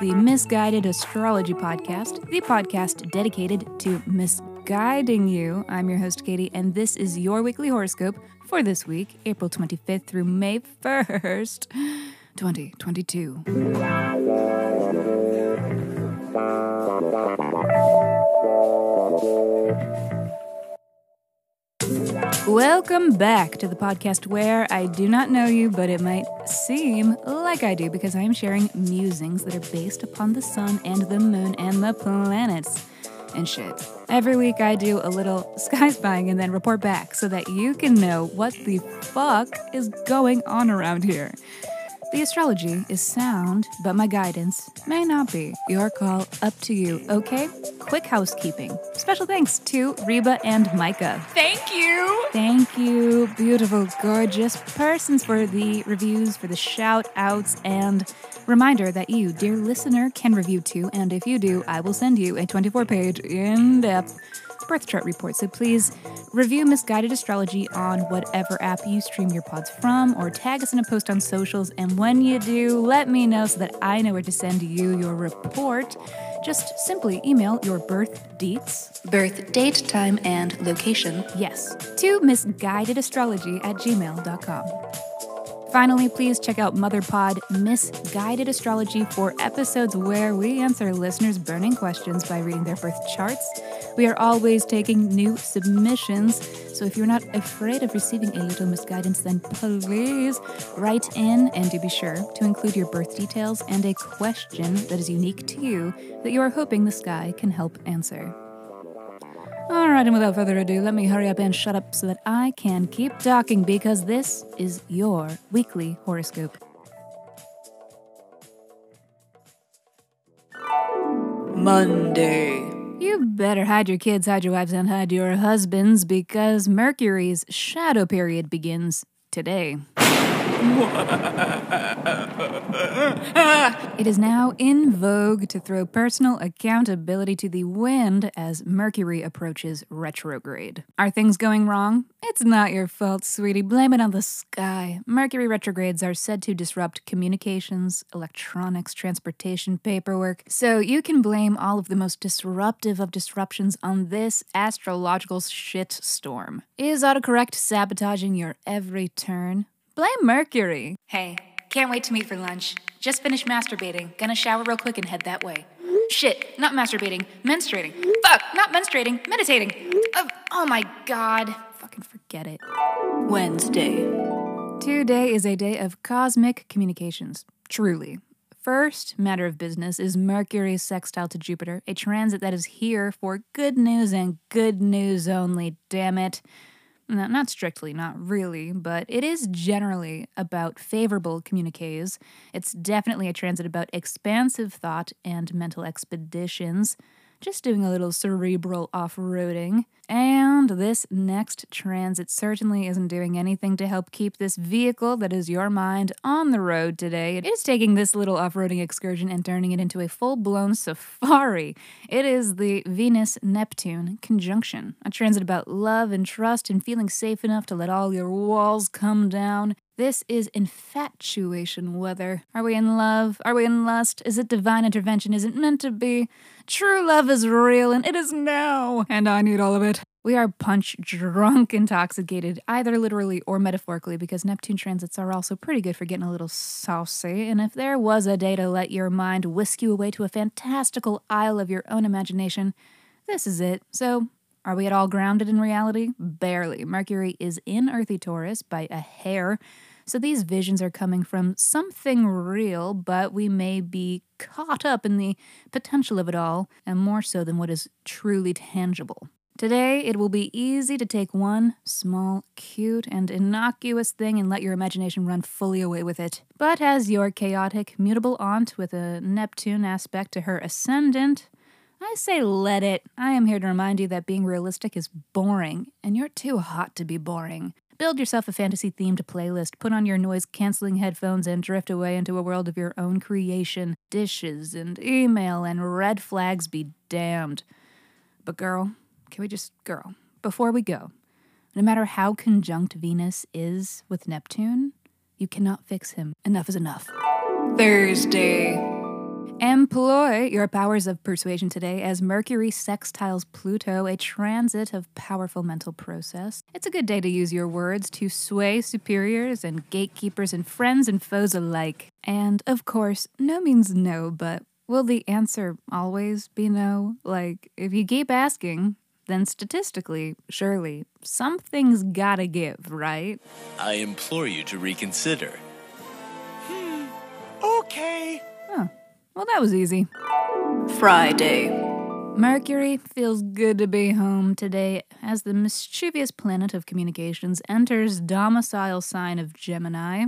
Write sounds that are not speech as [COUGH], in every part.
the Misguided Astrology Podcast, the podcast dedicated to misguiding you. I'm your host, KT, and this is your weekly horoscope for this week, April 25th through May 1st, 2022. Welcome back to the podcast where I do not know you, but it might seem like I do because I am sharing musings that are based upon the sun and the moon and the planets and shit. Every week I do a little [LAUGHS] sky spying and then report back so that you can know what the fuck is going on around here. The astrology is sound, but my guidance may not be. Your call up to you, okay? Quick housekeeping. Special thanks to Reba and Micah. Thank you. Thank you, beautiful, gorgeous persons, for the reviews, for the shout outs, and reminder that you, dear listener, can review too. And if you do, I will send you a 24 page, in depth birth chart report. So please review Misguided Astrology on whatever app you stream your pods from, or tag us in a post on socials. And when you do, let me know so that I know where to send you your report. Just simply email your birth dates, birth date, time, and location, yes, to misguidedastrology at gmail.com. Finally, please check out MotherPod Misguided Astrology for episodes where we answer listeners' burning questions by reading their birth charts. We are always taking new submissions, so if you're not afraid of receiving a little misguidance, then please write in and do be sure to include your birth details and a question that is unique to you that you are hoping the sky can help answer. All right, and without further ado, let me hurry up and shut up so that I can keep talking because this is your weekly horoscope. Monday. Better hide your kids, hide your wives, and hide your husbands because Mercury's shadow period begins today. It is now in vogue to throw personal accountability to the wind as Mercury approaches retrograde. Are things going wrong? It's not your fault, sweetie. Blame it on the sky. Mercury retrogrades are said to disrupt communications, electronics, transportation, paperwork. So you can blame all of the most disruptive of disruptions on this astrological shitstorm. Is autocorrect sabotaging your every turn? Blame Mercury. Hey, can't wait to meet for lunch. Just finished masturbating. Gonna shower real quick and head that way. Shit, not masturbating, menstruating. Fuck, not menstruating, meditating. Oh, oh my god. Fucking forget it. Wednesday. Today is a day of cosmic communications. Truly. First matter of business is Mercury's sextile to Jupiter, a transit that is here for good news and good news only, damn it. No, not strictly, not really, but it is generally about favorable communiques. It's definitely a transit about expansive thought and mental expeditions. Just doing a little cerebral off roading. And this next transit certainly isn't doing anything to help keep this vehicle that is your mind on the road today. It is taking this little off roading excursion and turning it into a full blown safari. It is the Venus Neptune conjunction, a transit about love and trust and feeling safe enough to let all your walls come down. This is infatuation weather. Are we in love? Are we in lust? Is it divine intervention? Is it meant to be? True love is real and it is now, and I need all of it. We are punch drunk, intoxicated, either literally or metaphorically, because Neptune transits are also pretty good for getting a little saucy. And if there was a day to let your mind whisk you away to a fantastical isle of your own imagination, this is it. So, are we at all grounded in reality? Barely. Mercury is in Earthy Taurus by a hair. So these visions are coming from something real, but we may be caught up in the potential of it all, and more so than what is truly tangible. Today, it will be easy to take one small, cute, and innocuous thing and let your imagination run fully away with it. But as your chaotic, mutable aunt with a Neptune aspect to her ascendant, I say let it. I am here to remind you that being realistic is boring, and you're too hot to be boring. Build yourself a fantasy themed playlist, put on your noise canceling headphones, and drift away into a world of your own creation. Dishes and email and red flags be damned. But, girl, can we just, girl, before we go, no matter how conjunct Venus is with Neptune, you cannot fix him. Enough is enough. Thursday. Employ your powers of persuasion today as Mercury sextiles Pluto, a transit of powerful mental process. It's a good day to use your words to sway superiors and gatekeepers and friends and foes alike. And of course, no means no, but will the answer always be no? Like, if you keep asking, then statistically, surely, something's gotta give, right? I implore you to reconsider. Hmm, okay. Well, that was easy. Friday. Mercury feels good to be home today as the mischievous planet of communications enters domicile sign of Gemini.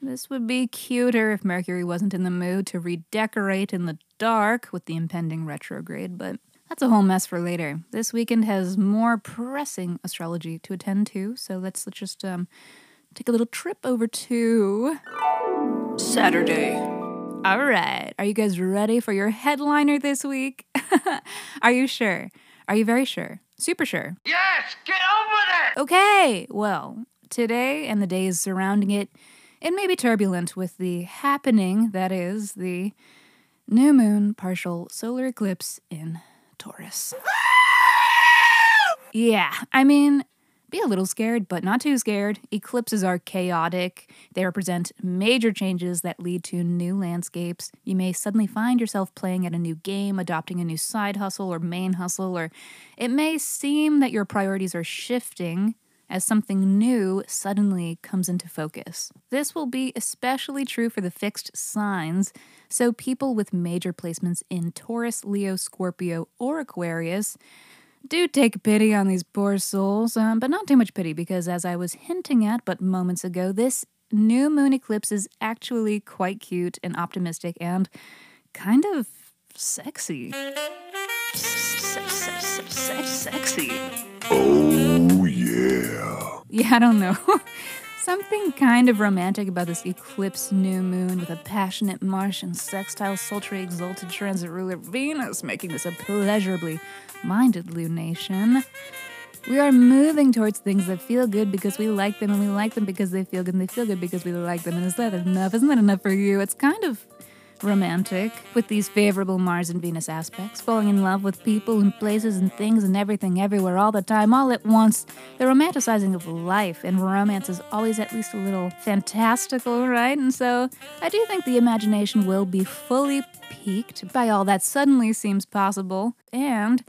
This would be cuter if Mercury wasn't in the mood to redecorate in the dark with the impending retrograde, but that's a whole mess for later. This weekend has more pressing astrology to attend to, so let's, let's just um, take a little trip over to. Saturday. All right. Are you guys ready for your headliner this week? [LAUGHS] Are you sure? Are you very sure? Super sure. Yes, get over it. Okay. Well, today and the days surrounding it, it may be turbulent with the happening that is the new moon partial solar eclipse in Taurus. yeah, I mean, be a little scared, but not too scared. Eclipses are chaotic. They represent major changes that lead to new landscapes. You may suddenly find yourself playing at a new game, adopting a new side hustle or main hustle, or it may seem that your priorities are shifting as something new suddenly comes into focus. This will be especially true for the fixed signs, so people with major placements in Taurus, Leo, Scorpio, or Aquarius do take pity on these poor souls, um, but not too much pity because, as I was hinting at but moments ago, this new moon eclipse is actually quite cute and optimistic and kind of sexy. Sexy. Oh, yeah. Yeah, I don't know. [LAUGHS] Something kind of romantic about this eclipse new moon with a passionate Martian sextile, sultry, exalted transit ruler Venus making this a pleasurably minded lunation. We are moving towards things that feel good because we like them, and we like them because they feel good, and they feel good because we like them. And is that enough? Isn't that enough for you? It's kind of romantic with these favorable Mars and Venus aspects, falling in love with people and places and things and everything everywhere all the time, all at once. The romanticizing of life, and romance is always at least a little fantastical, right? And so I do think the imagination will be fully piqued by all that suddenly seems possible. And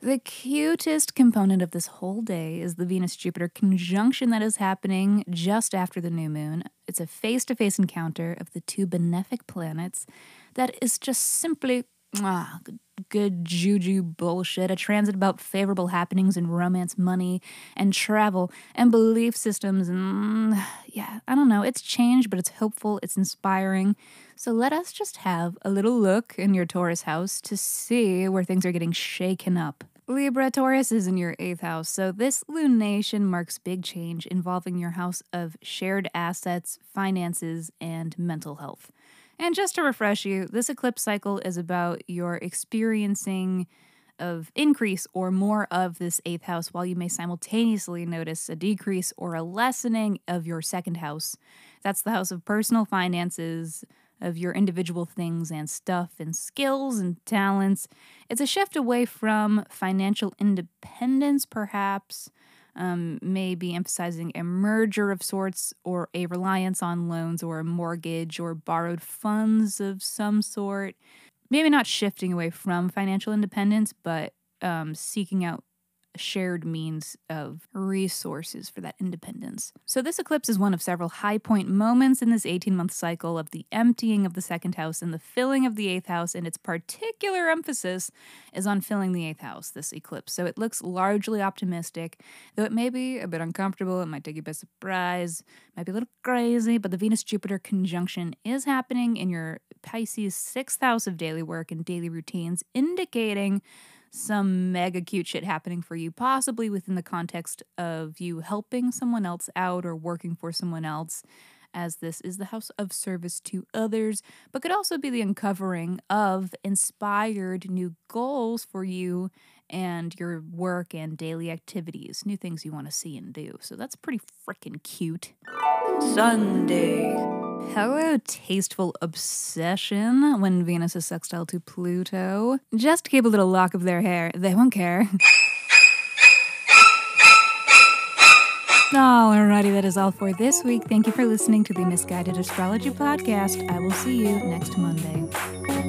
the cutest component of this whole day is the Venus Jupiter conjunction that is happening just after the new moon. It's a face to face encounter of the two benefic planets that is just simply ah, good, juju bullshit. A transit about favorable happenings in romance, money, and travel, and belief systems. And [SIGHS] yeah, I don't know. It's change, but it's hopeful, it's inspiring. So let us just have a little look in your Taurus house to see where things are getting shaken up. Libra Taurus is in your eighth house, so this lunation marks big change involving your house of shared assets, finances, and mental health. And just to refresh you, this eclipse cycle is about your experiencing of increase or more of this eighth house, while you may simultaneously notice a decrease or a lessening of your second house. That's the house of personal finances, of your individual things and stuff and skills and talents. It's a shift away from financial independence, perhaps, um, maybe emphasizing a merger of sorts or a reliance on loans or a mortgage or borrowed funds of some sort. Maybe not shifting away from financial independence, but um, seeking out shared means of resources for that independence. So, this eclipse is one of several high point moments in this 18 month cycle of the emptying of the second house and the filling of the eighth house, and its particular emphasis is on filling the eighth house, this eclipse. So, it looks largely optimistic, though it may be a bit uncomfortable, it might take you by surprise, might be a little crazy, but the Venus Jupiter conjunction is happening in your Pisces sixth house of daily work and daily routines, indicating some mega cute shit happening for you, possibly within the context of you helping someone else out or working for someone else, as this is the house of service to others, but could also be the uncovering of inspired new goals for you and your work and daily activities, new things you want to see and do. So that's pretty freaking cute. Sunday. Hello, tasteful obsession when Venus is sextile to Pluto. Just keep a little lock of their hair, they won't care. Oh, alrighty, that is all for this week. Thank you for listening to the Misguided Astrology Podcast. I will see you next Monday.